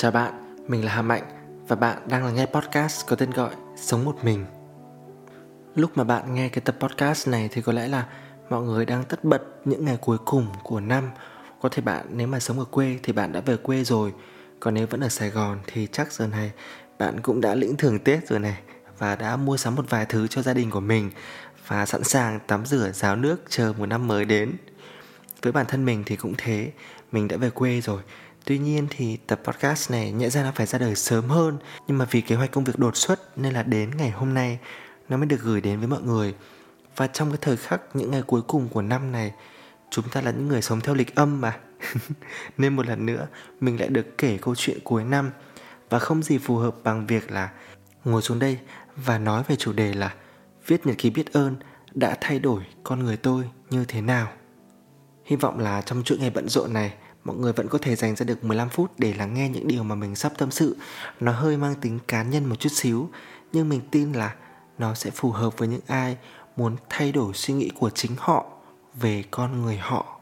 Chào bạn, mình là Hà Mạnh và bạn đang là nghe podcast có tên gọi Sống một mình. Lúc mà bạn nghe cái tập podcast này thì có lẽ là mọi người đang tất bật những ngày cuối cùng của năm. Có thể bạn nếu mà sống ở quê thì bạn đã về quê rồi, còn nếu vẫn ở Sài Gòn thì chắc giờ này bạn cũng đã lĩnh thưởng Tết rồi này và đã mua sắm một vài thứ cho gia đình của mình và sẵn sàng tắm rửa ráo nước chờ một năm mới đến. Với bản thân mình thì cũng thế, mình đã về quê rồi Tuy nhiên thì tập podcast này nhẽ ra nó phải ra đời sớm hơn. Nhưng mà vì kế hoạch công việc đột xuất nên là đến ngày hôm nay nó mới được gửi đến với mọi người. Và trong cái thời khắc những ngày cuối cùng của năm này, Chúng ta là những người sống theo lịch âm mà. Nên một lần nữa, mình lại được kể câu chuyện cuối năm. Và không gì phù hợp bằng việc là ngồi xuống đây và nói về chủ đề là Viết nhật ký biết ơn đã thay đổi con người tôi như thế nào. Hy vọng là trong chuỗi ngày bận rộn này mọi người vẫn có thể dành ra được 15 phút để lắng nghe những điều mà mình sắp tâm sự. Nó hơi mang tính cá nhân một chút xíu, nhưng mình tin là nó sẽ phù hợp với những ai muốn thay đổi suy nghĩ của chính họ về con người họ.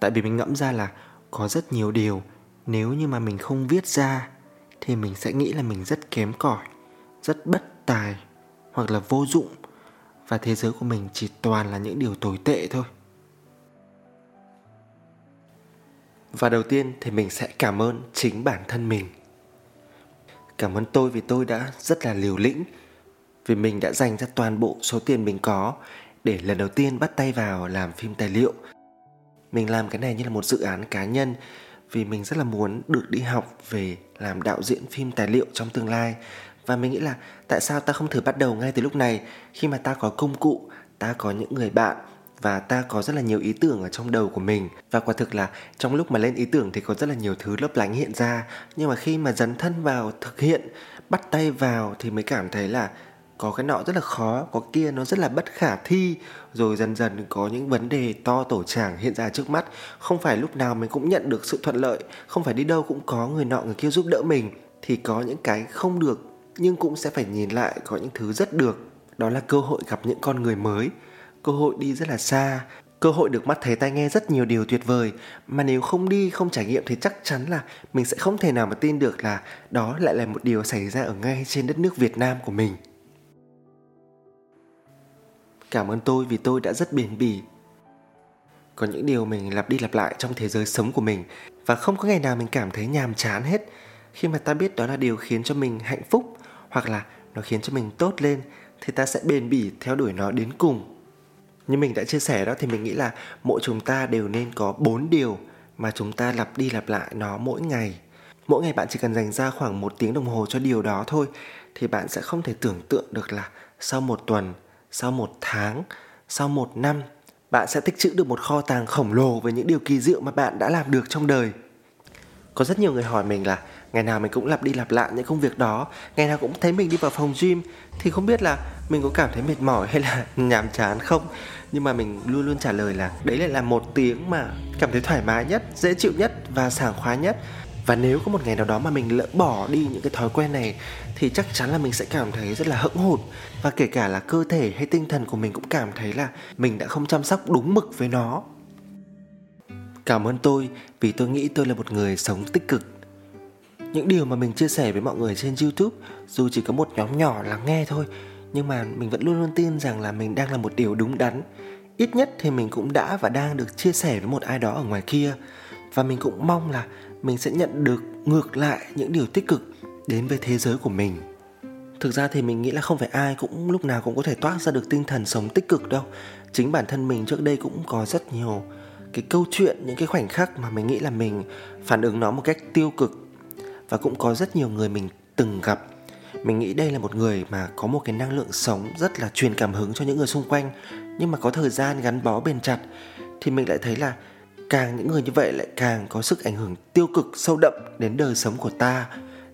Tại vì mình ngẫm ra là có rất nhiều điều nếu như mà mình không viết ra thì mình sẽ nghĩ là mình rất kém cỏi, rất bất tài hoặc là vô dụng và thế giới của mình chỉ toàn là những điều tồi tệ thôi. Và đầu tiên thì mình sẽ cảm ơn chính bản thân mình. Cảm ơn tôi vì tôi đã rất là liều lĩnh, vì mình đã dành ra toàn bộ số tiền mình có để lần đầu tiên bắt tay vào làm phim tài liệu. Mình làm cái này như là một dự án cá nhân, vì mình rất là muốn được đi học về làm đạo diễn phim tài liệu trong tương lai và mình nghĩ là tại sao ta không thử bắt đầu ngay từ lúc này, khi mà ta có công cụ, ta có những người bạn và ta có rất là nhiều ý tưởng ở trong đầu của mình. Và quả thực là trong lúc mà lên ý tưởng thì có rất là nhiều thứ lấp lánh hiện ra. Nhưng mà khi mà dấn thân vào, thực hiện, bắt tay vào thì mới cảm thấy là có cái nọ rất là khó, có kia nó rất là bất khả thi. Rồi dần dần có những vấn đề to tổ tràng hiện ra trước mắt. Không phải lúc nào mình cũng nhận được sự thuận lợi. Không phải đi đâu cũng có người nọ người kia giúp đỡ mình. Thì có những cái không được, nhưng cũng sẽ phải nhìn lại có những thứ rất được. Đó là cơ hội gặp những con người mới cơ hội đi rất là xa cơ hội được mắt thấy tai nghe rất nhiều điều tuyệt vời mà nếu không đi, không trải nghiệm thì chắc chắn là mình sẽ không thể nào mà tin được là đó lại là một điều xảy ra ở ngay trên đất nước Việt Nam của mình. Cảm ơn tôi vì tôi đã rất bền bỉ. Có những điều mình lặp đi lặp lại trong thế giới sống của mình và không có ngày nào mình cảm thấy nhàm chán hết khi mà ta biết đó là điều khiến cho mình hạnh phúc hoặc là nó khiến cho mình tốt lên thì ta sẽ bền bỉ theo đuổi nó đến cùng như mình đã chia sẻ đó, thì mình nghĩ là mỗi chúng ta đều nên có bốn điều mà chúng ta lặp đi lặp lại nó mỗi ngày. Mỗi ngày bạn chỉ cần dành ra khoảng một tiếng đồng hồ cho điều đó thôi, thì bạn sẽ không thể tưởng tượng được là sau một tuần, sau một tháng, sau một năm, bạn sẽ tích trữ được một kho tàng khổng lồ về những điều kỳ diệu mà bạn đã làm được trong đời. Có rất nhiều người hỏi mình là ngày nào mình cũng lặp đi lặp lại những công việc đó. Ngày nào cũng thấy mình đi vào phòng gym. Thì không biết là mình có cảm thấy mệt mỏi hay là nhàm chán không? Nhưng mà mình luôn luôn trả lời là đấy lại là một tiếng mà cảm thấy thoải mái nhất, dễ chịu nhất và sảng khoái nhất. Và nếu có một ngày nào đó mà mình lỡ bỏ đi những cái thói quen này, thì chắc chắn là mình sẽ cảm thấy rất là hững hụt. Và kể cả là cơ thể hay tinh thần của mình cũng cảm thấy là mình đã không chăm sóc đúng mực với nó. Cảm ơn tôi vì tôi nghĩ tôi là một người sống tích cực những điều mà mình chia sẻ với mọi người trên youtube, dù chỉ có một nhóm nhỏ lắng nghe thôi, nhưng mà mình vẫn luôn luôn tin rằng là mình đang là một điều đúng đắn. Ít nhất thì mình cũng đã và đang được chia sẻ với một ai đó ở ngoài kia. Và mình cũng mong là mình sẽ nhận được ngược lại những điều tích cực đến với thế giới của mình. Thực ra thì mình nghĩ là không phải ai cũng lúc nào cũng có thể toát ra được tinh thần sống tích cực đâu. Chính bản thân mình trước đây cũng có rất nhiều cái câu chuyện, những cái khoảnh khắc mà mình nghĩ là mình phản ứng nó một cách tiêu cực và cũng có rất nhiều người mình từng gặp. Mình nghĩ đây là một người mà có một cái năng lượng sống rất là truyền cảm hứng cho những người xung quanh, nhưng mà có thời gian gắn bó bền chặt, thì mình lại thấy là càng những người như vậy lại càng có sức ảnh hưởng tiêu cực, sâu đậm đến đời sống của ta.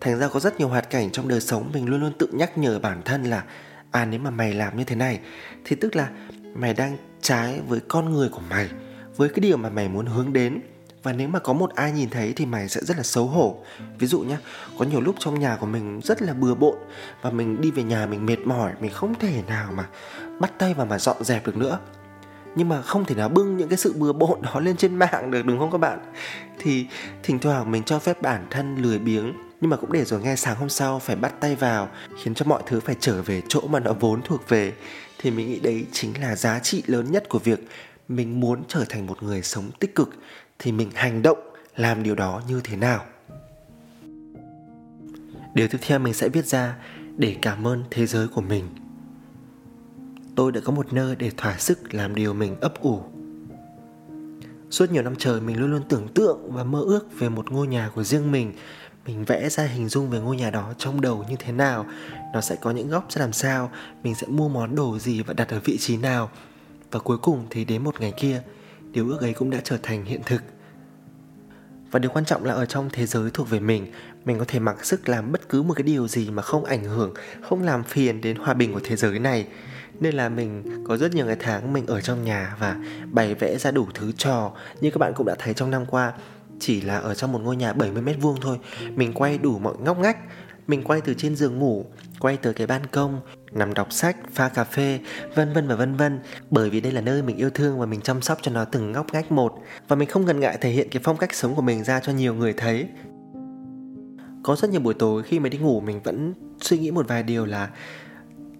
Thành ra có rất nhiều hoạt cảnh trong đời sống mình luôn luôn tự nhắc nhở bản thân là à nếu mà mày làm như thế này, thì tức là mày đang trái với con người của mày, với cái điều mà mày muốn hướng đến và nếu mà có một ai nhìn thấy thì mày sẽ rất là xấu hổ. Ví dụ nhé có nhiều lúc trong nhà của mình rất là bừa bộn và mình đi về nhà mình mệt mỏi, mình không thể nào mà bắt tay vào mà dọn dẹp được nữa. Nhưng mà không thể nào bưng những cái sự bừa bộn đó lên trên mạng được, đúng không các bạn? Thì thỉnh thoảng mình cho phép bản thân lười biếng, nhưng mà cũng để rồi nghe sáng hôm sau phải bắt tay vào, khiến cho mọi thứ phải trở về chỗ mà nó vốn thuộc về. Thì mình nghĩ đấy chính là giá trị lớn nhất của việc mình muốn trở thành một người sống tích cực thì mình hành động, làm điều đó như thế nào? Điều tiếp theo mình sẽ viết ra để cảm ơn thế giới của mình. Tôi đã có một nơi để thỏa sức làm điều mình ấp ủ. Suốt nhiều năm trời mình luôn luôn tưởng tượng và mơ ước về một ngôi nhà của riêng mình. Mình vẽ ra hình dung về ngôi nhà đó trong đầu như thế nào, nó sẽ có những góc ra làm sao, mình sẽ mua món đồ gì và đặt ở vị trí nào. Và cuối cùng thì đến một ngày kia điều ước ấy cũng đã trở thành hiện thực. Và điều quan trọng là ở trong thế giới thuộc về mình mình có thể mặc sức làm bất cứ một cái điều gì mà không ảnh hưởng, không làm phiền đến hòa bình của thế giới này. Nên là mình có rất nhiều ngày tháng mình ở trong nhà và bày vẽ ra đủ thứ trò như các bạn cũng đã thấy trong năm qua, chỉ là ở trong một ngôi nhà 70 mét vuông thôi, mình quay đủ mọi ngóc ngách mình quay từ trên giường ngủ, quay từ cái ban công, nằm đọc sách, pha cà phê, vân vân và vân vân. Bởi vì đây là nơi mình yêu thương và mình chăm sóc cho nó từng ngóc ngách một. Và mình không ngần ngại thể hiện cái phong cách sống của mình ra cho nhiều người thấy. Có rất nhiều buổi tối khi mà đi ngủ, mình vẫn suy nghĩ một vài điều là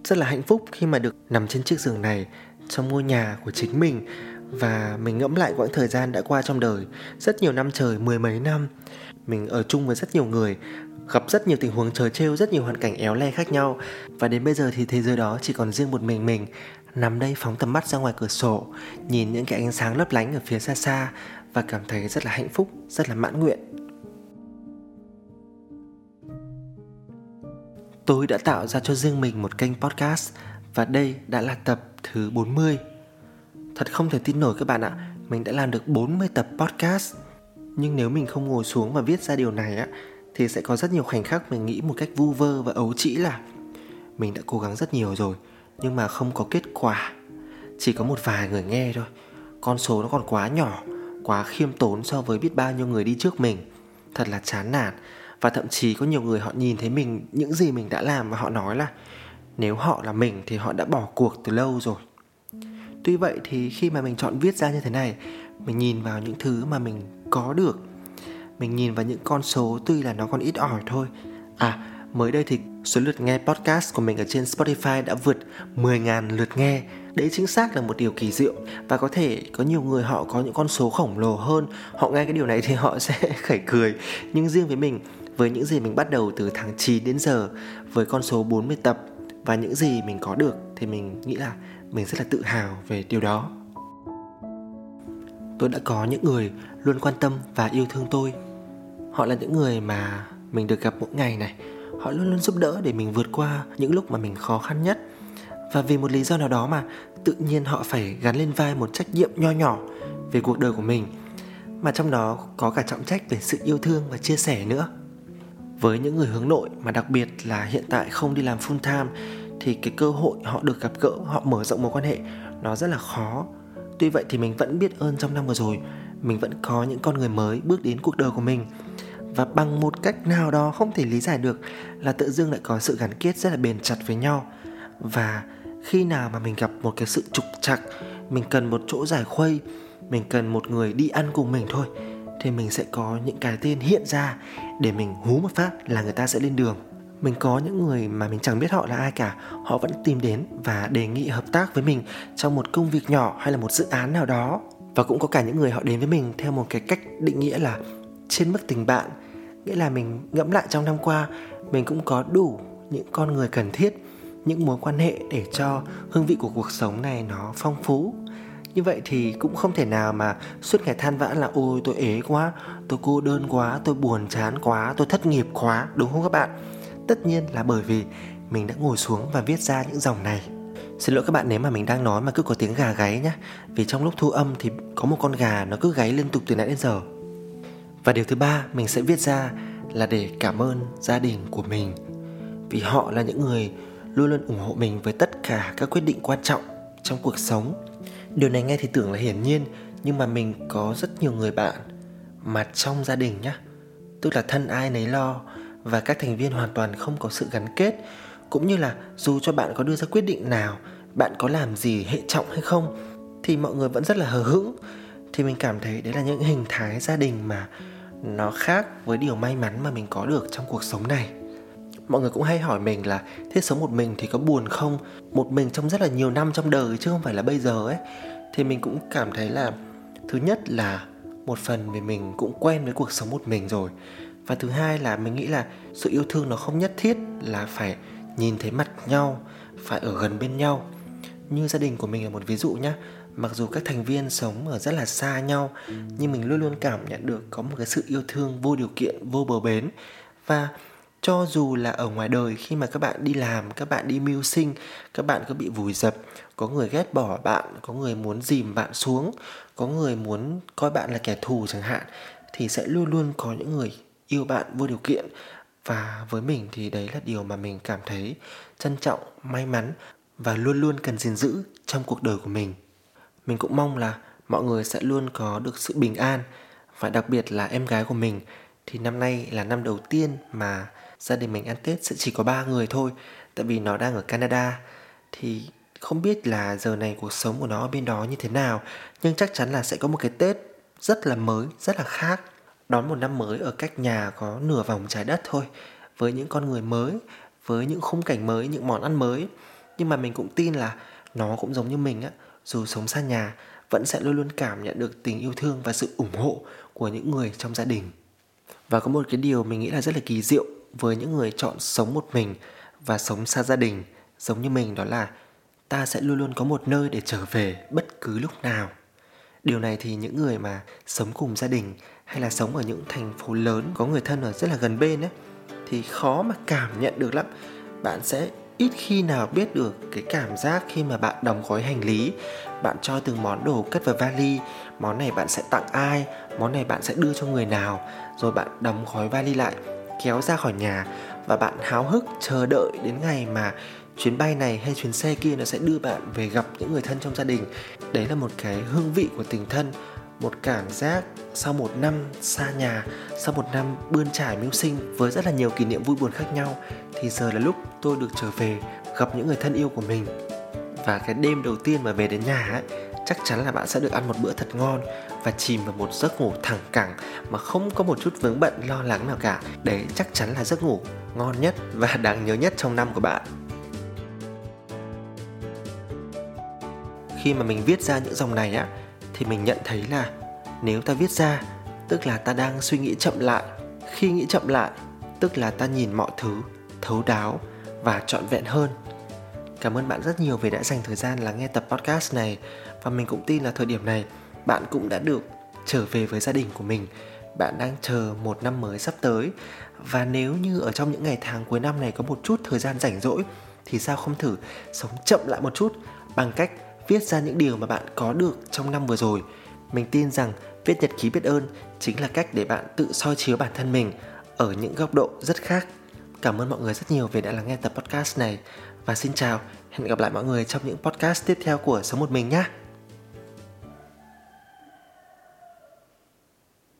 rất là hạnh phúc khi mà được nằm trên chiếc giường này, trong ngôi nhà của chính mình và mình ngẫm lại quãng thời gian đã qua trong đời. Rất nhiều năm trời, mười mấy năm, mình ở chung với rất nhiều người, gặp rất nhiều tình huống trời trêu, rất nhiều hoàn cảnh éo le khác nhau. Và đến bây giờ thì thế giới đó chỉ còn riêng một mình mình, nằm đây phóng tầm mắt ra ngoài cửa sổ, nhìn những cái ánh sáng lấp lánh ở phía xa xa và cảm thấy rất là hạnh phúc, rất là mãn nguyện. Tôi đã tạo ra cho riêng mình một kênh podcast và đây đã là tập thứ 40. Thật không thể tin nổi các bạn ạ, mình đã làm được 40 tập podcast. Nhưng nếu mình không ngồi xuống và viết ra điều này á thì sẽ có rất nhiều khoảnh khắc mình nghĩ một cách vu vơ và ấu trĩ là mình đã cố gắng rất nhiều rồi nhưng mà không có kết quả. Chỉ có một vài người nghe thôi. Con số nó còn quá nhỏ, quá khiêm tốn so với biết bao nhiêu người đi trước mình. Thật là chán nản và thậm chí có nhiều người họ nhìn thấy mình những gì mình đã làm và họ nói là nếu họ là mình thì họ đã bỏ cuộc từ lâu rồi tuy vậy thì khi mà mình chọn viết ra như thế này, mình nhìn vào những thứ mà mình có được, mình nhìn vào những con số tuy là nó còn ít ỏi thôi. À mới đây thì số lượt nghe podcast của mình ở trên Spotify đã vượt 10.000 lượt nghe. Đấy chính xác là một điều kỳ diệu Và có thể có nhiều người họ có những con số khổng lồ hơn. Họ nghe cái điều này thì họ sẽ khẩy cười. Nhưng riêng với mình, với những gì mình bắt đầu từ tháng 9 đến giờ, với con số 40 tập và những gì mình có được thì mình nghĩ là mình rất là tự hào về điều đó. Tôi đã có những người luôn quan tâm và yêu thương tôi. Họ là những người mà mình được gặp mỗi ngày này. Họ luôn luôn giúp đỡ để mình vượt qua những lúc mà mình khó khăn nhất. Và vì một lý do nào đó mà tự nhiên họ phải gắn lên vai một trách nhiệm nho nhỏ về cuộc đời của mình, mà trong đó có cả trọng trách về sự yêu thương và chia sẻ nữa với những người hướng nội mà đặc biệt là hiện tại không đi làm full time thì cái cơ hội họ được gặp gỡ, họ mở rộng mối quan hệ nó rất là khó. Tuy vậy thì mình vẫn biết ơn trong năm vừa rồi. Mình vẫn có những con người mới bước đến cuộc đời của mình. Và bằng một cách nào đó không thể lý giải được là tự dưng lại có sự gắn kết rất là bền chặt với nhau. Và khi nào mà mình gặp một cái sự trục trặc, mình cần một chỗ giải khuây, mình cần một người đi ăn cùng mình thôi, thì mình sẽ có những cái tên hiện ra để mình hú một phát là người ta sẽ lên đường mình có những người mà mình chẳng biết họ là ai cả. Họ vẫn tìm đến và đề nghị hợp tác với mình trong một công việc nhỏ hay là một dự án nào đó. Và cũng có cả những người họ đến với mình theo một cái cách định nghĩa là trên mức tình bạn. Nghĩa là mình ngẫm lại trong năm qua, mình cũng có đủ những con người cần thiết, những mối quan hệ để cho hương vị của cuộc sống này nó phong phú. Như vậy thì cũng không thể nào mà suốt ngày than vãn là, ôi, tôi ế quá, tôi cô đơn quá, tôi buồn chán quá, tôi thất nghiệp quá. Đúng không các bạn? Tất nhiên là bởi vì mình đã ngồi xuống và viết ra những dòng này. Xin lỗi các bạn nếu mà mình đang nói mà cứ có tiếng gà gáy nhé Vì trong lúc thu âm thì có một con gà nó cứ gáy liên tục từ nãy đến giờ. Và điều thứ ba, mình sẽ viết ra là để cảm ơn gia đình của mình. Vì họ là những người luôn luôn ủng hộ mình với tất cả các quyết định quan trọng trong cuộc sống. Điều này nghe thì tưởng là hiển nhiên, nhưng mà mình có rất nhiều người bạn mà trong gia đình nhá. Tức là thân ai nấy lo và các thành viên hoàn toàn không có sự gắn kết, cũng như là dù cho bạn có đưa ra quyết định nào, bạn có làm gì hệ trọng hay không, thì mọi người vẫn rất là hờ hững. Thì mình cảm thấy đấy là những hình thái gia đình mà nó khác với điều may mắn mà mình có được trong cuộc sống này. Mọi người cũng hay hỏi mình là, thế sống một mình thì có buồn không? Một mình trong rất là nhiều năm trong đời chứ không phải là bây giờ ấy. Thì mình cũng cảm thấy là, thứ nhất là một phần vì mình cũng quen với cuộc sống một mình rồi và thứ hai là mình nghĩ là sự yêu thương nó không nhất thiết là phải nhìn thấy mặt nhau, phải ở gần bên nhau. Như gia đình của mình là một ví dụ nhé mặc dù các thành viên sống ở rất là xa nhau, nhưng mình luôn luôn cảm nhận được có một cái sự yêu thương vô điều kiện, vô bờ bến. Và cho dù là ở ngoài đời, khi mà các bạn đi làm, các bạn đi mưu sinh, các bạn có bị vùi dập, có người ghét bỏ bạn, có người muốn dìm bạn xuống, có người muốn coi bạn là kẻ thù chẳng hạn, thì sẽ luôn luôn có những người yêu bạn vô điều kiện. Và với mình thì đấy là điều mà mình cảm thấy trân trọng may mắn và luôn luôn cần gìn giữ trong cuộc đời của mình. Mình cũng mong là mọi người sẽ luôn có được sự bình an và đặc biệt là em gái của mình. Thì năm nay là năm đầu tiên mà gia đình mình ăn Tết sẽ chỉ có ba người thôi tại vì nó đang ở Canada. Thì không biết là giờ này cuộc sống của nó ở bên đó như thế nào nhưng chắc chắn là sẽ có một cái Tết rất là mới, rất là khác đón một năm mới ở cách nhà có nửa vòng trái đất thôi, với những con người mới, với những khung cảnh mới, những món ăn mới. Nhưng mà mình cũng tin là nó cũng giống như mình á, dù sống xa nhà, vẫn sẽ luôn luôn cảm nhận được tình yêu thương và sự ủng hộ của những người trong gia đình. Và có một cái điều mình nghĩ là rất là kỳ diệu với những người chọn sống một mình và sống xa gia đình giống như mình, đó là ta sẽ luôn luôn có một nơi để trở về bất cứ lúc nào. Điều này thì những người mà sống cùng gia đình hay là sống ở những thành phố lớn, có người thân ở rất là gần bên ấy, thì khó mà cảm nhận được lắm. Bạn sẽ ít khi nào biết được cái cảm giác khi mà bạn đóng gói hành lý, bạn cho từng món đồ cất vào vali, món này bạn sẽ tặng ai, món này bạn sẽ đưa cho người nào, rồi bạn đóng gói vali lại, kéo ra khỏi nhà và bạn háo hức chờ đợi đến ngày mà chuyến bay này hay chuyến xe kia nó sẽ đưa bạn về gặp những người thân trong gia đình. Đấy là một cái hương vị của tình thân một cảm giác sau một năm xa nhà, sau một năm bươn trải mưu sinh với rất là nhiều kỷ niệm vui buồn khác nhau, thì giờ là lúc tôi được trở về gặp những người thân yêu của mình. Và cái đêm đầu tiên mà về đến nhà ấy, chắc chắn là bạn sẽ được ăn một bữa thật ngon và chìm vào một giấc ngủ thẳng cẳng mà không có một chút vướng bận, lo lắng nào cả. Đấy, chắc chắn là giấc ngủ ngon nhất và đáng nhớ nhất trong năm của bạn. Khi mà mình viết ra những dòng này á thì mình nhận thấy là nếu ta viết ra, tức là ta đang suy nghĩ chậm lại, khi nghĩ chậm lại, tức là ta nhìn mọi thứ, thấu đáo và trọn vẹn hơn. Cảm ơn bạn rất nhiều vì đã dành thời gian lắng nghe tập podcast này và mình cũng tin là thời điểm này bạn cũng đã được trở về với gia đình của mình. Bạn đang chờ một năm mới sắp tới và nếu như ở trong những ngày tháng cuối năm này có một chút thời gian rảnh rỗi thì sao không thử sống chậm lại một chút bằng cách viết ra những điều mà bạn có được trong năm vừa rồi. Mình tin rằng viết nhật ký biết ơn chính là cách để bạn tự soi chiếu bản thân mình ở những góc độ rất khác. Cảm ơn mọi người rất nhiều vì đã lắng nghe tập podcast này. Và xin chào, hẹn gặp lại mọi người trong những podcast tiếp theo của sống một mình nhé!